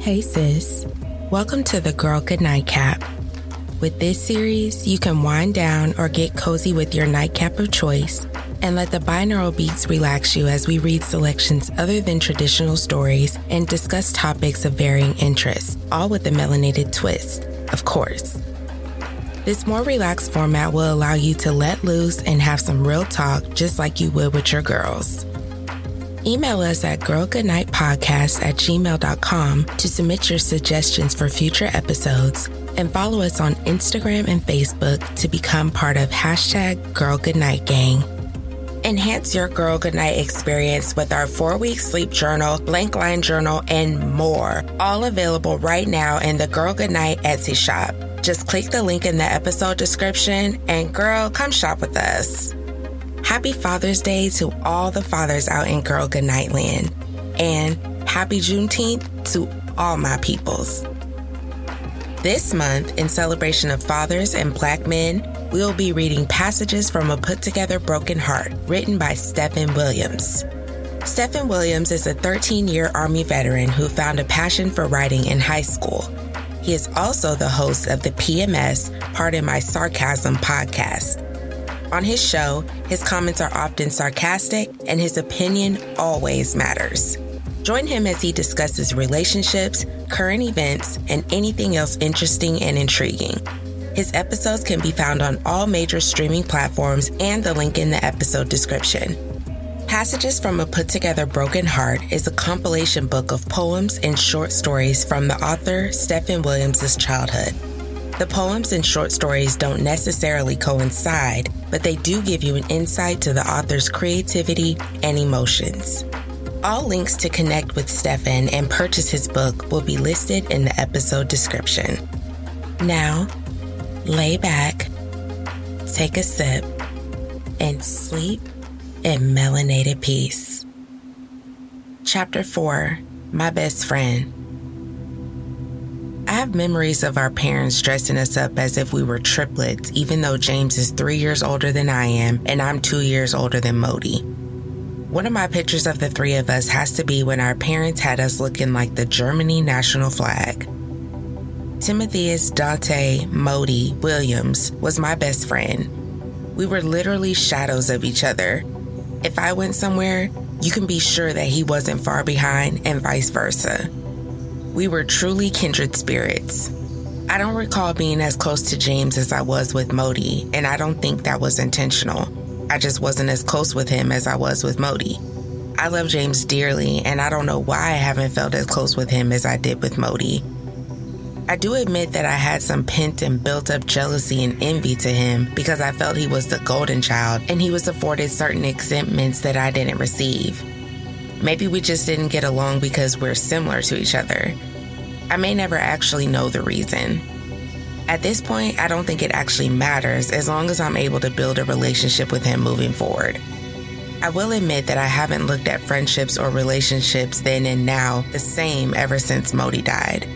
Hey sis, welcome to the Girl Good Nightcap. With this series, you can wind down or get cozy with your nightcap of choice and let the binaural beats relax you as we read selections other than traditional stories and discuss topics of varying interests, all with a melanated twist, of course. This more relaxed format will allow you to let loose and have some real talk just like you would with your girls. Email us at girlgoodnightpodcast at gmail.com to submit your suggestions for future episodes and follow us on Instagram and Facebook to become part of hashtag Girl Goodnight Gang. Enhance your Girl Goodnight experience with our four week sleep journal, blank line journal, and more. All available right now in the Girl Goodnight Etsy shop. Just click the link in the episode description and girl, come shop with us. Happy Father's Day to all the fathers out in Girl Goodnight Land. And happy Juneteenth to all my peoples. This month, in celebration of fathers and black men, we'll be reading passages from A Put Together Broken Heart, written by Stephen Williams. Stephen Williams is a 13 year Army veteran who found a passion for writing in high school. He is also the host of the PMS Pardon My Sarcasm podcast. On his show, his comments are often sarcastic and his opinion always matters. Join him as he discusses relationships, current events, and anything else interesting and intriguing. His episodes can be found on all major streaming platforms and the link in the episode description. Passages from a Put Together Broken Heart is a compilation book of poems and short stories from the author Stephen Williams' childhood. The poems and short stories don't necessarily coincide, but they do give you an insight to the author's creativity and emotions. All links to connect with Stefan and purchase his book will be listed in the episode description. Now, lay back, take a sip, and sleep in melanated peace. Chapter 4 My Best Friend have memories of our parents dressing us up as if we were triplets, even though James is three years older than I am and I'm two years older than Modi. One of my pictures of the three of us has to be when our parents had us looking like the Germany national flag. Timotheus Dante Modi Williams was my best friend. We were literally shadows of each other. If I went somewhere, you can be sure that he wasn't far behind, and vice versa. We were truly kindred spirits. I don't recall being as close to James as I was with Modi, and I don't think that was intentional. I just wasn't as close with him as I was with Modi. I love James dearly, and I don't know why I haven't felt as close with him as I did with Modi. I do admit that I had some pent and built up jealousy and envy to him because I felt he was the golden child and he was afforded certain exemptions that I didn't receive. Maybe we just didn't get along because we're similar to each other. I may never actually know the reason. At this point, I don't think it actually matters as long as I'm able to build a relationship with him moving forward. I will admit that I haven't looked at friendships or relationships then and now the same ever since Modi died.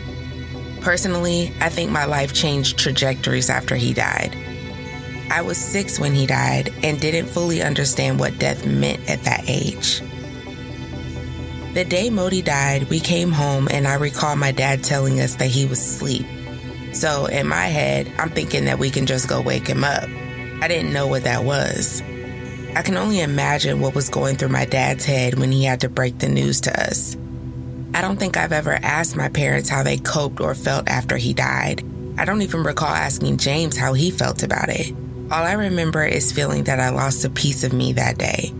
Personally, I think my life changed trajectories after he died. I was six when he died and didn't fully understand what death meant at that age. The day Modi died, we came home and I recall my dad telling us that he was asleep. So in my head, I'm thinking that we can just go wake him up. I didn't know what that was. I can only imagine what was going through my dad's head when he had to break the news to us. I don't think I've ever asked my parents how they coped or felt after he died. I don't even recall asking James how he felt about it. All I remember is feeling that I lost a piece of me that day.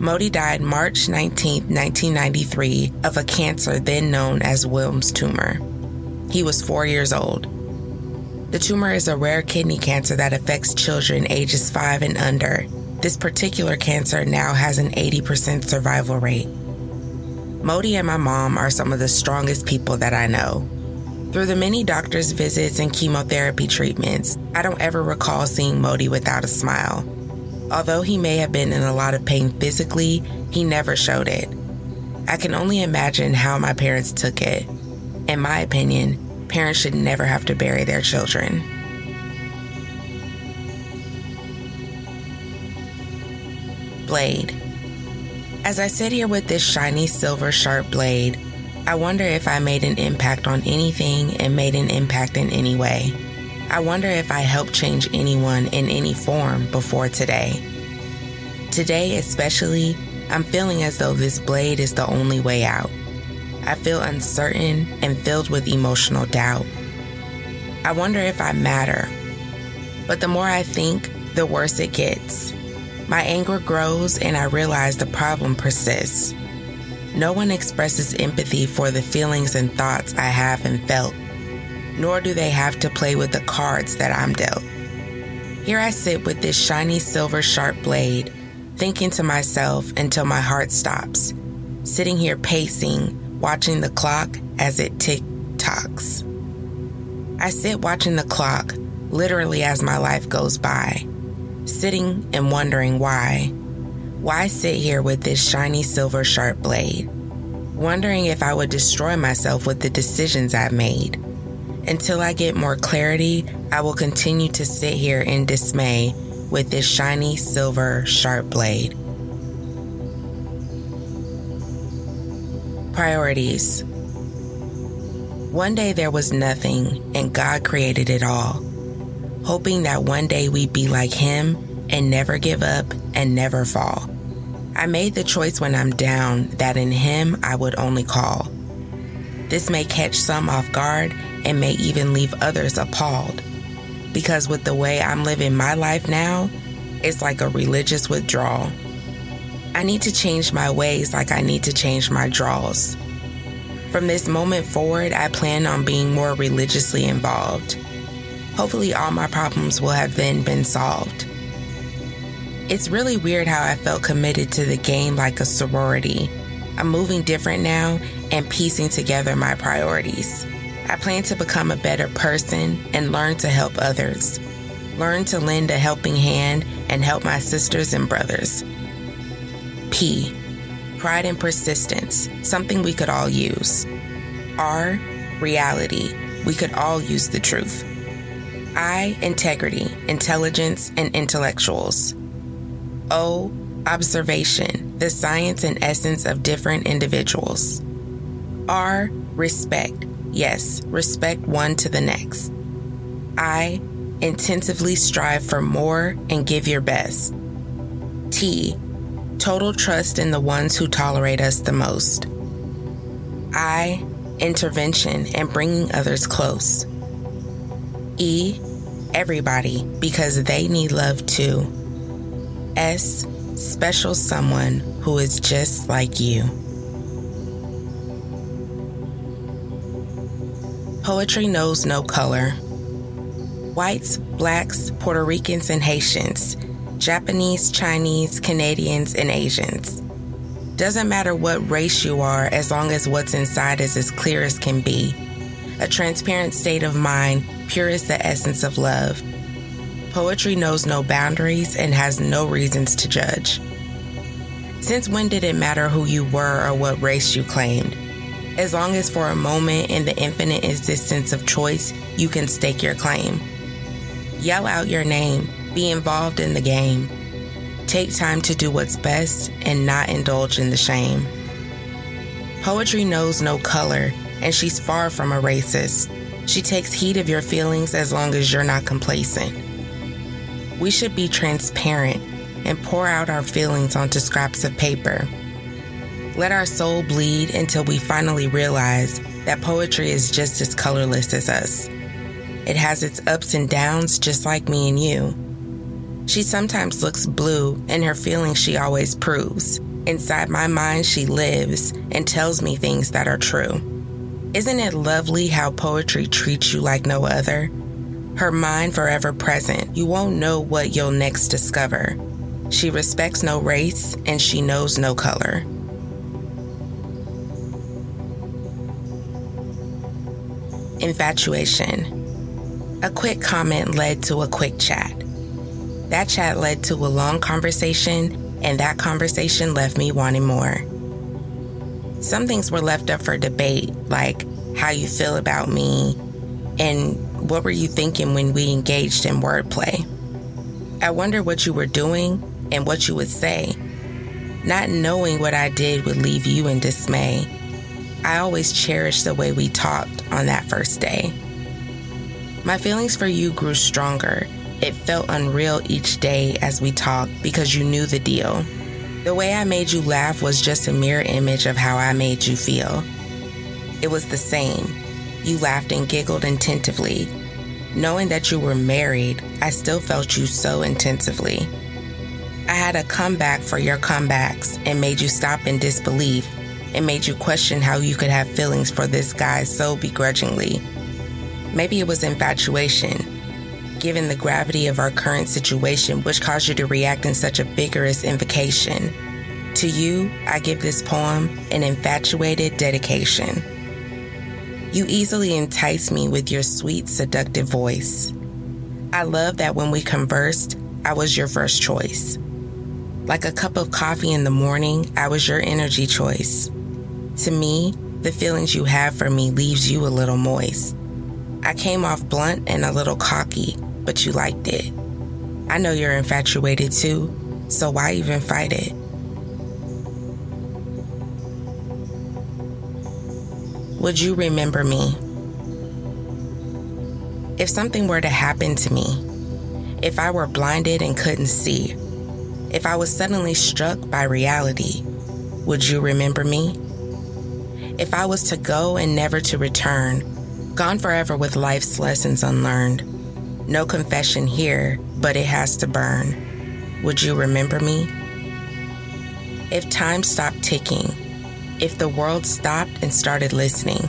Modi died March 19, 1993, of a cancer then known as Wilms tumor. He was four years old. The tumor is a rare kidney cancer that affects children ages five and under. This particular cancer now has an 80% survival rate. Modi and my mom are some of the strongest people that I know. Through the many doctor's visits and chemotherapy treatments, I don't ever recall seeing Modi without a smile. Although he may have been in a lot of pain physically, he never showed it. I can only imagine how my parents took it. In my opinion, parents should never have to bury their children. Blade. As I sit here with this shiny silver sharp blade, I wonder if I made an impact on anything and made an impact in any way. I wonder if I helped change anyone in any form before today. Today, especially, I'm feeling as though this blade is the only way out. I feel uncertain and filled with emotional doubt. I wonder if I matter. But the more I think, the worse it gets. My anger grows and I realize the problem persists. No one expresses empathy for the feelings and thoughts I have and felt, nor do they have to play with the cards that I'm dealt. Here I sit with this shiny silver sharp blade, thinking to myself until my heart stops, sitting here pacing, watching the clock as it tick tocks. I sit watching the clock, literally as my life goes by sitting and wondering why. Why sit here with this shiny silver sharp blade? Wondering if I would destroy myself with the decisions I've made. Until I get more clarity, I will continue to sit here in dismay with this shiny silver sharp blade. Priorities. One day there was nothing, and God created it all hoping that one day we'd be like him and never give up and never fall. I made the choice when I'm down that in him I would only call. This may catch some off guard and may even leave others appalled. Because with the way I'm living my life now, it's like a religious withdrawal. I need to change my ways like I need to change my draws. From this moment forward, I plan on being more religiously involved. Hopefully, all my problems will have then been solved. It's really weird how I felt committed to the game like a sorority. I'm moving different now and piecing together my priorities. I plan to become a better person and learn to help others. Learn to lend a helping hand and help my sisters and brothers. P. Pride and persistence, something we could all use. R. Reality, we could all use the truth. I, integrity, intelligence, and intellectuals. O, observation, the science and essence of different individuals. R, respect, yes, respect one to the next. I, intensively strive for more and give your best. T, total trust in the ones who tolerate us the most. I, intervention and bringing others close. E, everybody, because they need love too. S, special someone who is just like you. Poetry knows no color. Whites, blacks, Puerto Ricans, and Haitians, Japanese, Chinese, Canadians, and Asians. Doesn't matter what race you are as long as what's inside is as clear as can be. A transparent state of mind pure is the essence of love. Poetry knows no boundaries and has no reasons to judge. Since when did it matter who you were or what race you claimed? As long as for a moment in the infinite existence of choice, you can stake your claim. Yell out your name, be involved in the game. Take time to do what's best and not indulge in the shame. Poetry knows no color, and she's far from a racist. She takes heed of your feelings as long as you're not complacent. We should be transparent and pour out our feelings onto scraps of paper. Let our soul bleed until we finally realize that poetry is just as colorless as us. It has its ups and downs just like me and you. She sometimes looks blue, and her feelings she always proves. Inside my mind, she lives and tells me things that are true. Isn't it lovely how poetry treats you like no other? Her mind forever present, you won't know what you'll next discover. She respects no race and she knows no color. Infatuation. A quick comment led to a quick chat. That chat led to a long conversation, and that conversation left me wanting more. Some things were left up for debate, like how you feel about me and what were you thinking when we engaged in wordplay. I wonder what you were doing and what you would say. Not knowing what I did would leave you in dismay. I always cherished the way we talked on that first day. My feelings for you grew stronger. It felt unreal each day as we talked because you knew the deal. The way I made you laugh was just a mirror image of how I made you feel. It was the same. You laughed and giggled intensively. Knowing that you were married, I still felt you so intensively. I had a comeback for your comebacks and made you stop in disbelief and made you question how you could have feelings for this guy so begrudgingly. Maybe it was infatuation, given the gravity of our current situation, which caused you to react in such a vigorous invocation. To you, I give this poem an infatuated dedication. You easily entice me with your sweet, seductive voice. I love that when we conversed, I was your first choice. Like a cup of coffee in the morning, I was your energy choice. To me, the feelings you have for me leaves you a little moist. I came off blunt and a little cocky, but you liked it. I know you're infatuated too, so why even fight it? Would you remember me? If something were to happen to me, if I were blinded and couldn't see, if I was suddenly struck by reality, would you remember me? If I was to go and never to return, gone forever with life's lessons unlearned, no confession here, but it has to burn. Would you remember me? If time stopped ticking, if the world stopped and started listening,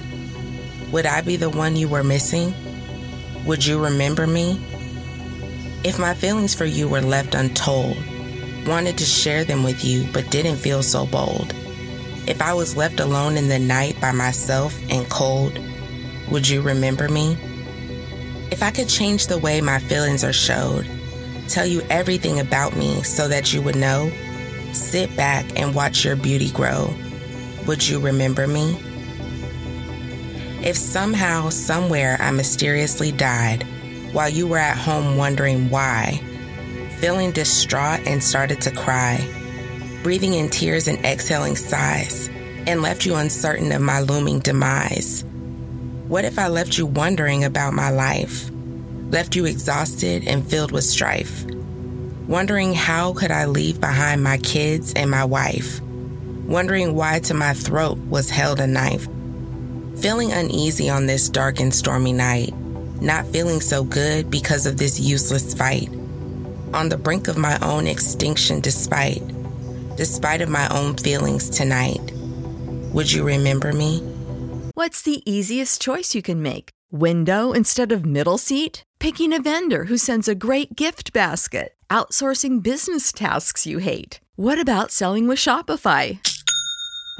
would I be the one you were missing? Would you remember me? If my feelings for you were left untold, wanted to share them with you but didn't feel so bold, if I was left alone in the night by myself and cold, would you remember me? If I could change the way my feelings are showed, tell you everything about me so that you would know, sit back and watch your beauty grow. Would you remember me? If somehow, somewhere, I mysteriously died while you were at home wondering why, feeling distraught and started to cry, breathing in tears and exhaling sighs, and left you uncertain of my looming demise. What if I left you wondering about my life? Left you exhausted and filled with strife? Wondering how could I leave behind my kids and my wife? Wondering why to my throat was held a knife? Feeling uneasy on this dark and stormy night, not feeling so good because of this useless fight. On the brink of my own extinction despite, despite of my own feelings tonight. Would you remember me? What's the easiest choice you can make? Window instead of middle seat? Picking a vendor who sends a great gift basket? Outsourcing business tasks you hate? What about selling with Shopify?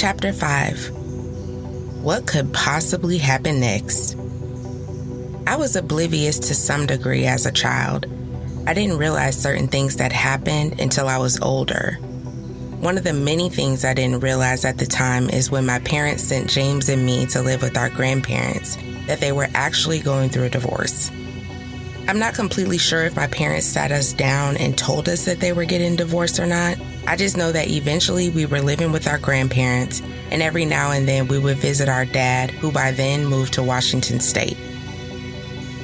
Chapter 5 What could possibly happen next? I was oblivious to some degree as a child. I didn't realize certain things that happened until I was older. One of the many things I didn't realize at the time is when my parents sent James and me to live with our grandparents, that they were actually going through a divorce. I'm not completely sure if my parents sat us down and told us that they were getting divorced or not. I just know that eventually we were living with our grandparents, and every now and then we would visit our dad, who by then moved to Washington State.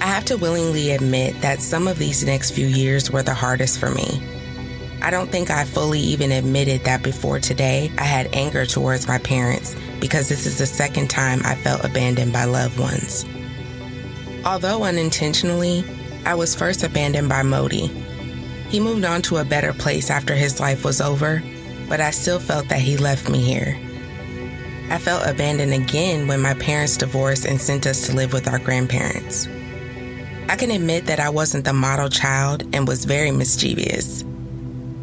I have to willingly admit that some of these next few years were the hardest for me. I don't think I fully even admitted that before today I had anger towards my parents because this is the second time I felt abandoned by loved ones. Although unintentionally, I was first abandoned by Modi. He moved on to a better place after his life was over, but I still felt that he left me here. I felt abandoned again when my parents divorced and sent us to live with our grandparents. I can admit that I wasn't the model child and was very mischievous.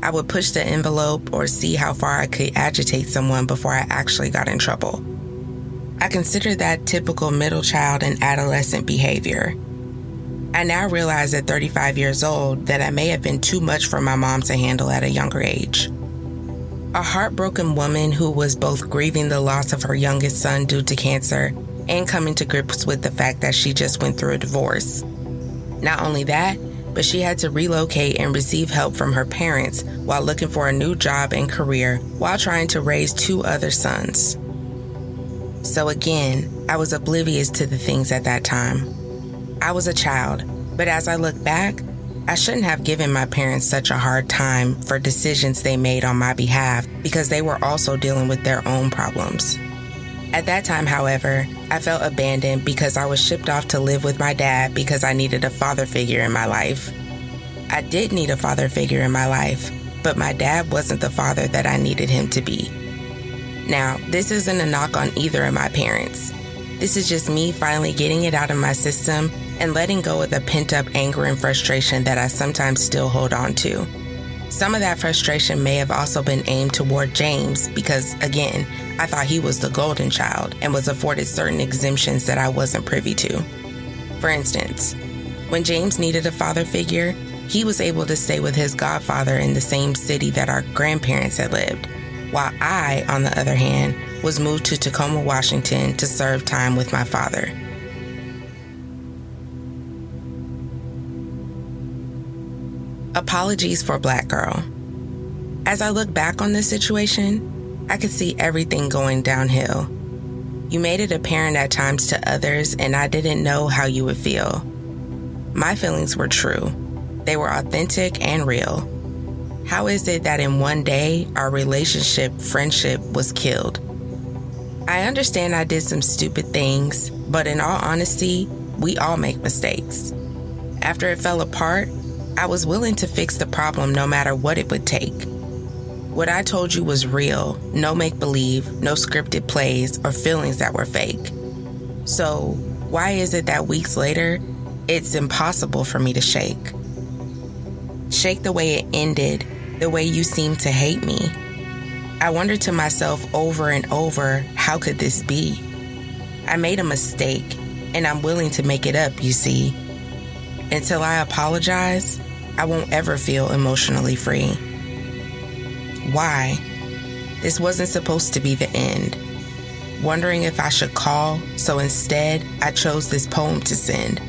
I would push the envelope or see how far I could agitate someone before I actually got in trouble. I consider that typical middle child and adolescent behavior. I now realize at 35 years old that I may have been too much for my mom to handle at a younger age. A heartbroken woman who was both grieving the loss of her youngest son due to cancer and coming to grips with the fact that she just went through a divorce. Not only that, but she had to relocate and receive help from her parents while looking for a new job and career while trying to raise two other sons. So again, I was oblivious to the things at that time. I was a child, but as I look back, I shouldn't have given my parents such a hard time for decisions they made on my behalf because they were also dealing with their own problems. At that time, however, I felt abandoned because I was shipped off to live with my dad because I needed a father figure in my life. I did need a father figure in my life, but my dad wasn't the father that I needed him to be. Now, this isn't a knock on either of my parents. This is just me finally getting it out of my system and letting go of the pent up anger and frustration that I sometimes still hold on to. Some of that frustration may have also been aimed toward James because, again, I thought he was the golden child and was afforded certain exemptions that I wasn't privy to. For instance, when James needed a father figure, he was able to stay with his godfather in the same city that our grandparents had lived, while I, on the other hand, was moved to Tacoma, Washington to serve time with my father. Apologies for Black Girl. As I look back on this situation, I could see everything going downhill. You made it apparent at times to others, and I didn't know how you would feel. My feelings were true, they were authentic and real. How is it that in one day our relationship, friendship was killed? I understand I did some stupid things, but in all honesty, we all make mistakes. After it fell apart, I was willing to fix the problem no matter what it would take. What I told you was real, no make believe, no scripted plays or feelings that were fake. So, why is it that weeks later, it's impossible for me to shake? Shake the way it ended, the way you seem to hate me. I wondered to myself over and over, how could this be? I made a mistake, and I'm willing to make it up, you see. Until I apologize, I won't ever feel emotionally free. Why? This wasn't supposed to be the end. Wondering if I should call, so instead, I chose this poem to send.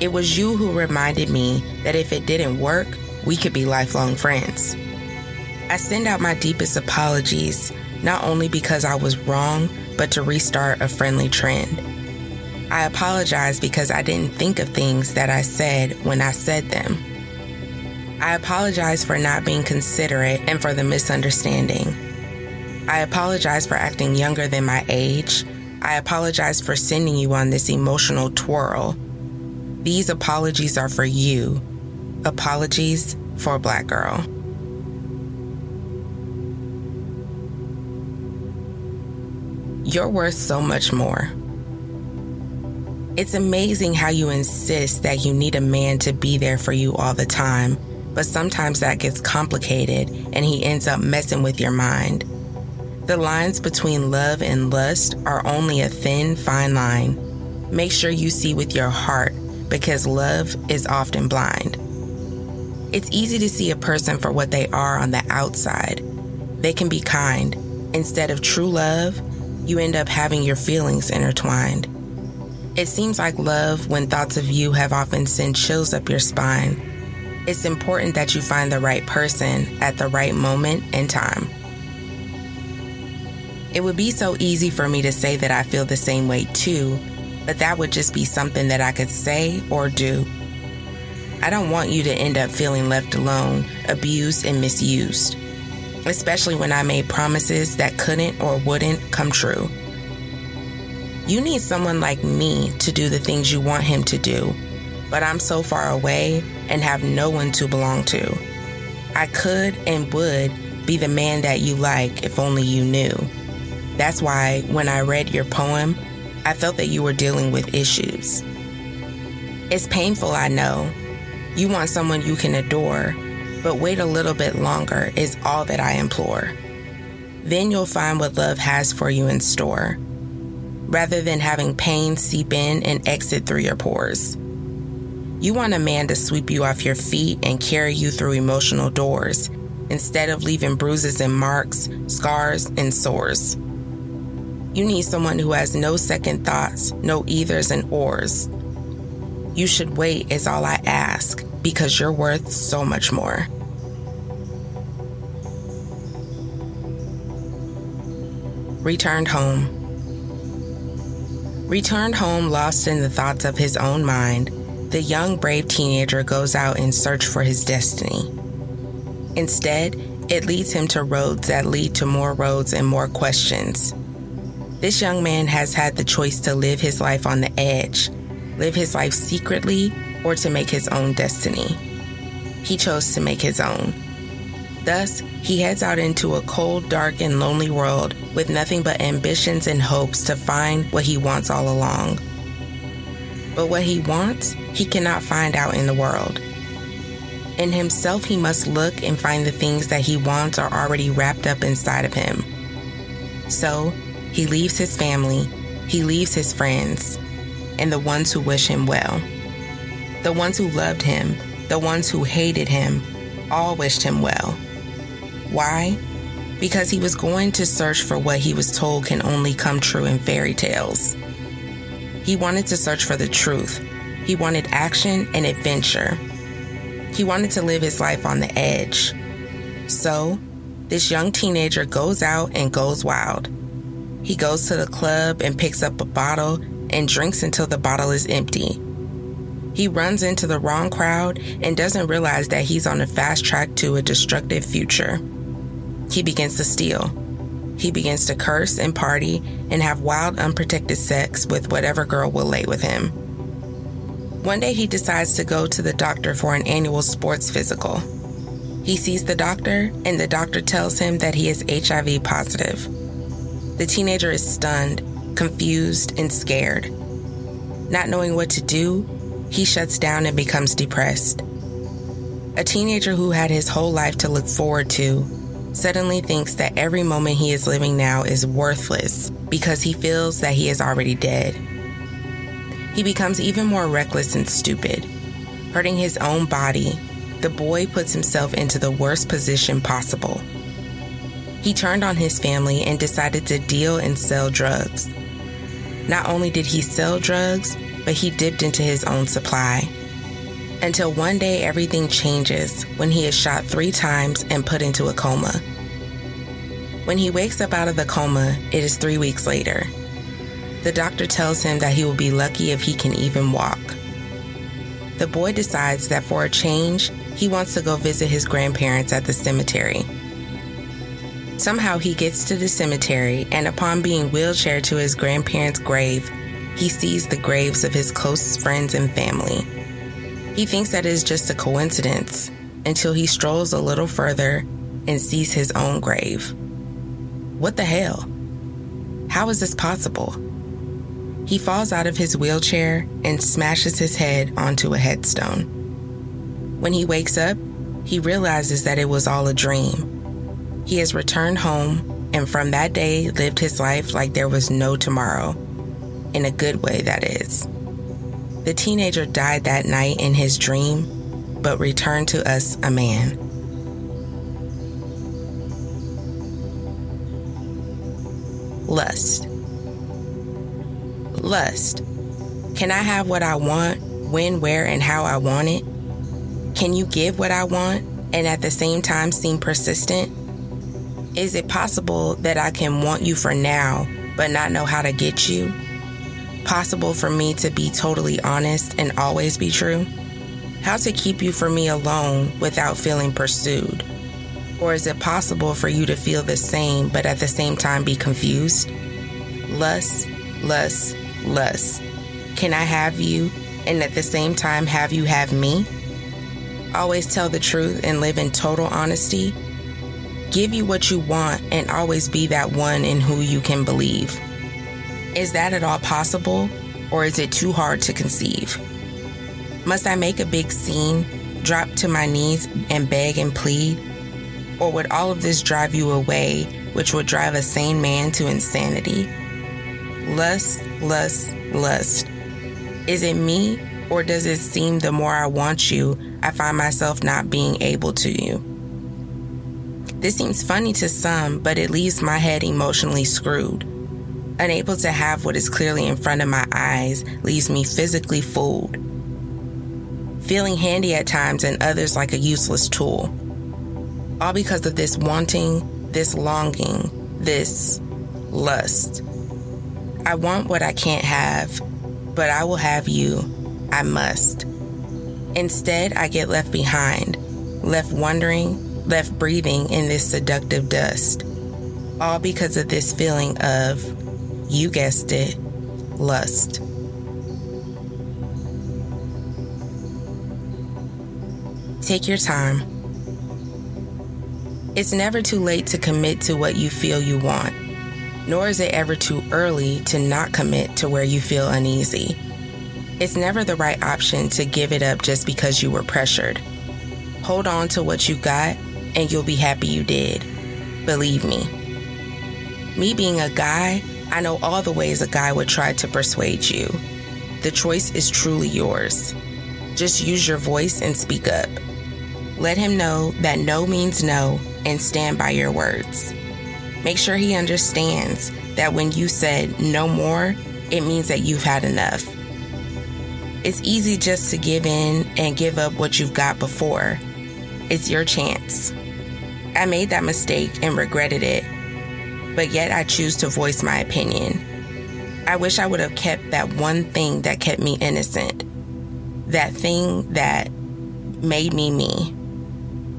It was you who reminded me that if it didn't work, we could be lifelong friends. I send out my deepest apologies, not only because I was wrong, but to restart a friendly trend. I apologize because I didn't think of things that I said when I said them. I apologize for not being considerate and for the misunderstanding. I apologize for acting younger than my age. I apologize for sending you on this emotional twirl. These apologies are for you. Apologies for a black girl. You're worth so much more. It's amazing how you insist that you need a man to be there for you all the time, but sometimes that gets complicated and he ends up messing with your mind. The lines between love and lust are only a thin, fine line. Make sure you see with your heart because love is often blind. It's easy to see a person for what they are on the outside. They can be kind. Instead of true love, you end up having your feelings intertwined. It seems like love when thoughts of you have often sent chills up your spine. It's important that you find the right person at the right moment and time. It would be so easy for me to say that I feel the same way too, but that would just be something that I could say or do. I don't want you to end up feeling left alone, abused, and misused especially when I made promises that couldn't or wouldn't come true. You need someone like me to do the things you want him to do, but I'm so far away and have no one to belong to. I could and would be the man that you like if only you knew. That's why when I read your poem, I felt that you were dealing with issues. It's painful, I know. You want someone you can adore, but wait a little bit longer is all that I implore. Then you'll find what love has for you in store, rather than having pain seep in and exit through your pores. You want a man to sweep you off your feet and carry you through emotional doors instead of leaving bruises and marks, scars, and sores. You need someone who has no second thoughts, no ethers and ors. You should wait, is all I ask, because you're worth so much more. Returned home. Returned home lost in the thoughts of his own mind, the young, brave teenager goes out in search for his destiny. Instead, it leads him to roads that lead to more roads and more questions. This young man has had the choice to live his life on the edge, live his life secretly, or to make his own destiny. He chose to make his own. Thus, he heads out into a cold, dark, and lonely world with nothing but ambitions and hopes to find what he wants all along. But what he wants, he cannot find out in the world. In himself, he must look and find the things that he wants are already wrapped up inside of him. So, he leaves his family, he leaves his friends, and the ones who wish him well. The ones who loved him, the ones who hated him, all wished him well. Why? Because he was going to search for what he was told can only come true in fairy tales. He wanted to search for the truth. He wanted action and adventure. He wanted to live his life on the edge. So, this young teenager goes out and goes wild. He goes to the club and picks up a bottle and drinks until the bottle is empty. He runs into the wrong crowd and doesn't realize that he's on a fast track to a destructive future. He begins to steal. He begins to curse and party and have wild, unprotected sex with whatever girl will lay with him. One day he decides to go to the doctor for an annual sports physical. He sees the doctor, and the doctor tells him that he is HIV positive. The teenager is stunned, confused, and scared. Not knowing what to do, he shuts down and becomes depressed. A teenager who had his whole life to look forward to suddenly thinks that every moment he is living now is worthless because he feels that he is already dead. He becomes even more reckless and stupid. Hurting his own body, the boy puts himself into the worst position possible. He turned on his family and decided to deal and sell drugs. Not only did he sell drugs, but he dipped into his own supply. Until one day everything changes when he is shot three times and put into a coma. When he wakes up out of the coma, it is three weeks later. The doctor tells him that he will be lucky if he can even walk. The boy decides that for a change, he wants to go visit his grandparents at the cemetery. Somehow he gets to the cemetery, and upon being wheelchaired to his grandparents' grave, he sees the graves of his close friends and family. He thinks that is just a coincidence until he strolls a little further and sees his own grave. What the hell? How is this possible? He falls out of his wheelchair and smashes his head onto a headstone. When he wakes up, he realizes that it was all a dream. He has returned home and from that day lived his life like there was no tomorrow. In a good way, that is. The teenager died that night in his dream, but returned to us a man. Lust. Lust. Can I have what I want, when, where, and how I want it? Can you give what I want and at the same time seem persistent? Is it possible that I can want you for now, but not know how to get you? Possible for me to be totally honest and always be true? How to keep you for me alone without feeling pursued? Or is it possible for you to feel the same, but at the same time be confused? Lust, lust, lust. Can I have you and at the same time have you have me? Always tell the truth and live in total honesty. Give you what you want and always be that one in who you can believe. Is that at all possible, or is it too hard to conceive? Must I make a big scene, drop to my knees, and beg and plead? Or would all of this drive you away, which would drive a sane man to insanity? Lust, lust, lust. Is it me, or does it seem the more I want you, I find myself not being able to you? This seems funny to some, but it leaves my head emotionally screwed. Unable to have what is clearly in front of my eyes leaves me physically fooled. Feeling handy at times and others like a useless tool all because of this wanting, this longing, this lust. I want what I can't have, but I will have you. I must. Instead, I get left behind, left wondering, left breathing in this seductive dust. All because of this feeling of, you guessed it, lust. Take your time it's never too late to commit to what you feel you want, nor is it ever too early to not commit to where you feel uneasy. It's never the right option to give it up just because you were pressured. Hold on to what you got, and you'll be happy you did. Believe me. Me being a guy, I know all the ways a guy would try to persuade you. The choice is truly yours. Just use your voice and speak up. Let him know that no means no and stand by your words. Make sure he understands that when you said no more, it means that you've had enough. It's easy just to give in and give up what you've got before. It's your chance. I made that mistake and regretted it, but yet I choose to voice my opinion. I wish I would have kept that one thing that kept me innocent, that thing that made me me.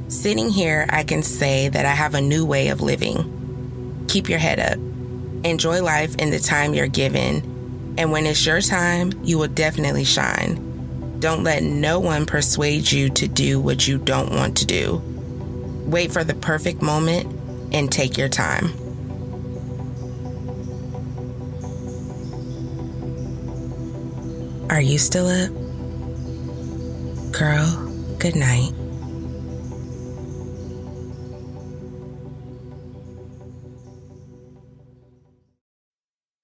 Sitting here, I can say that I have a new way of living. Keep your head up. Enjoy life in the time you're given. And when it's your time, you will definitely shine. Don't let no one persuade you to do what you don't want to do. Wait for the perfect moment and take your time. Are you still up? Girl, good night.